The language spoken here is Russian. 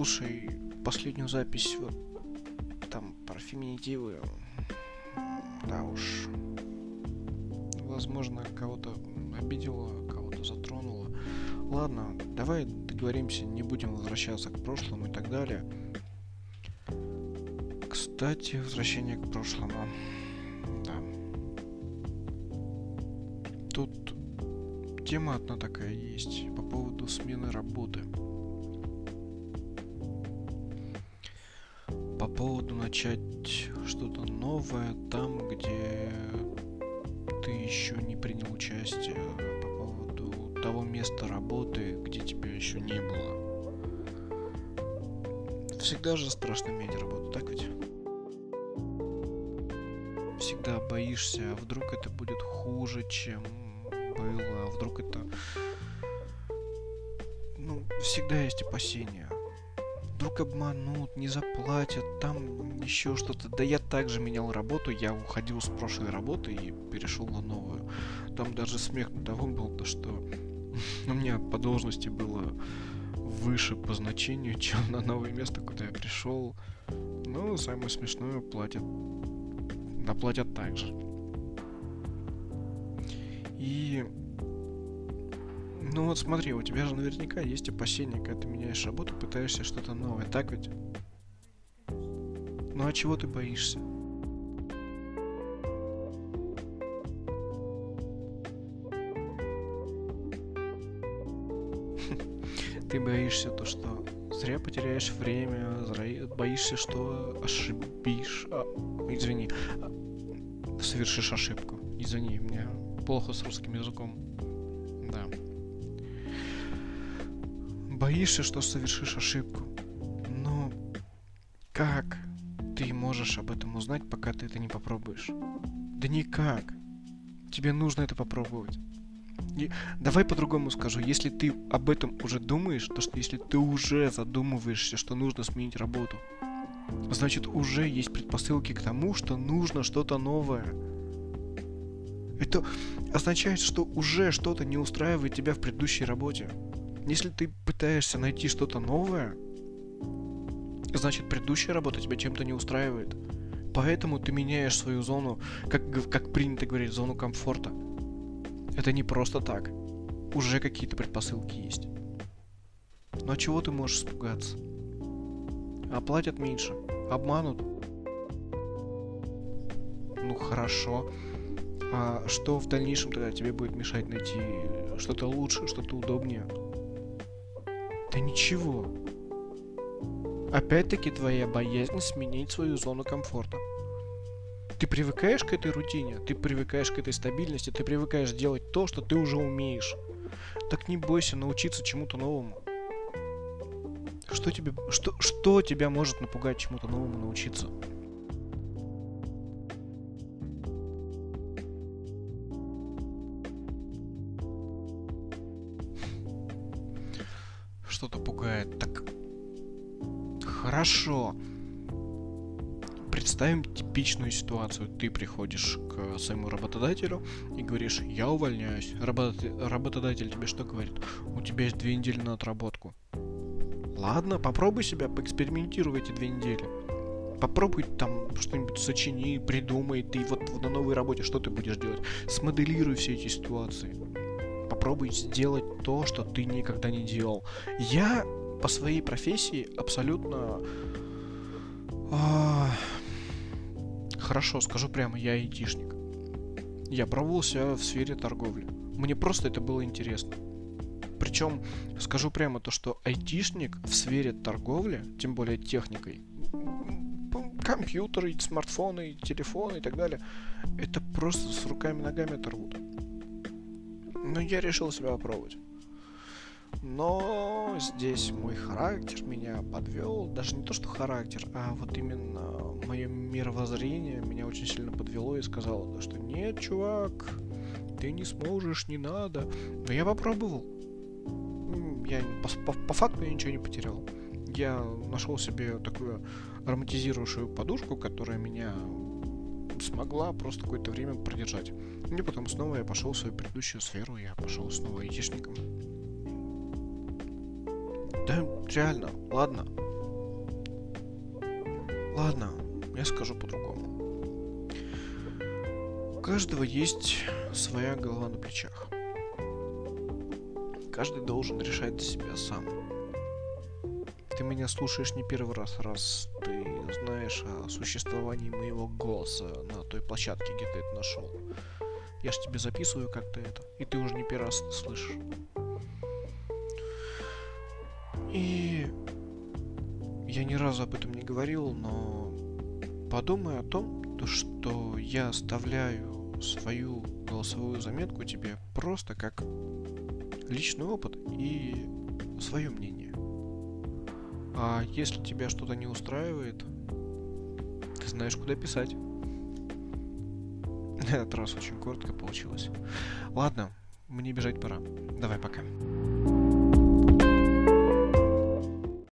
Слушай, последнюю запись вот там про феминитивы. Да уж. Возможно, кого-то обидела, кого-то затронула. Ладно, давай договоримся, не будем возвращаться к прошлому и так далее. Кстати, возвращение к прошлому. Да. Тут тема одна такая есть по поводу смены работы. Поводу начать что-то новое там, где ты еще не принял участие, по поводу того места работы, где тебя еще не было. Всегда же страшно менять работу, так ведь? Всегда боишься, а вдруг это будет хуже, чем было, а вдруг это... Ну, всегда есть опасения. Вдруг обманут, не заплатят, там еще что-то. Да я также менял работу, я уходил с прошлой работы и перешел на новую. Там даже смех на того был, то что у меня по должности было выше по значению, чем на новое место, куда я пришел. Ну, самое смешное, платят. Доплатят так же. И... Ну вот смотри, у тебя же наверняка есть опасения, когда ты меняешь работу, пытаешься что-то новое, так ведь? Ну а чего ты боишься? Ты боишься то, что зря потеряешь время, зря боишься, что ошибишь, а, извини, а, совершишь ошибку. Извини, меня плохо с русским языком. Боишься, что совершишь ошибку. Но как ты можешь об этом узнать, пока ты это не попробуешь? Да никак. Тебе нужно это попробовать. И давай по-другому скажу. Если ты об этом уже думаешь, то что если ты уже задумываешься, что нужно сменить работу, значит уже есть предпосылки к тому, что нужно что-то новое. Это означает, что уже что-то не устраивает тебя в предыдущей работе. Если ты пытаешься найти что-то новое, значит предыдущая работа тебя чем-то не устраивает. Поэтому ты меняешь свою зону, как, как принято говорить, зону комфорта. Это не просто так. Уже какие-то предпосылки есть. Но чего ты можешь испугаться? Оплатят меньше. Обманут. Ну хорошо. А что в дальнейшем тогда тебе будет мешать найти что-то лучше, что-то удобнее? Да ничего. Опять-таки твоя боязнь сменить свою зону комфорта. Ты привыкаешь к этой рутине, ты привыкаешь к этой стабильности, ты привыкаешь делать то, что ты уже умеешь. Так не бойся научиться чему-то новому. Что тебе, что, что тебя может напугать чему-то новому научиться? Что-то пугает. Так хорошо. Представим типичную ситуацию. Ты приходишь к своему работодателю и говоришь, я увольняюсь. Работ... Работодатель тебе что говорит? У тебя есть две недели на отработку. Ладно, попробуй себя, поэкспериментируй эти две недели. Попробуй там что-нибудь сочини, придумай. Ты вот на новой работе что ты будешь делать? Смоделируй все эти ситуации. Попробуй сделать то, что ты никогда не делал. Я по своей профессии абсолютно... А, хорошо, скажу прямо, я айтишник. Я пробовал себя в сфере торговли. Мне просто это было интересно. Причем, скажу прямо то, что айтишник в сфере торговли, тем более техникой, компьютеры, смартфоны, телефоны и так далее, это просто с руками-ногами оторвут. Но я решил себя попробовать. Но здесь мой характер меня подвел. Даже не то, что характер, а вот именно мое мировоззрение меня очень сильно подвело и сказало, что нет, чувак, ты не сможешь, не надо. Но я попробовал. Я по, по, по факту я ничего не потерял. Я нашел себе такую ароматизирующую подушку, которая меня смогла просто какое-то время продержать. И потом снова я пошел в свою предыдущую сферу, я пошел снова айтишником. Да, реально, ладно. Ладно, я скажу по-другому. У каждого есть своя голова на плечах. Каждый должен решать для себя сам. Ты меня слушаешь не первый раз, раз ты знаешь о существовании моего голоса на той площадке, где ты это нашел. Я ж тебе записываю как-то это, и ты уже не первый раз это слышишь. И я ни разу об этом не говорил, но подумай о том, то, что я оставляю свою голосовую заметку тебе просто как личный опыт и свое мнение. А если тебя что-то не устраивает, ты знаешь, куда писать. На этот раз очень коротко получилось. Ладно, мне бежать пора. Давай, пока.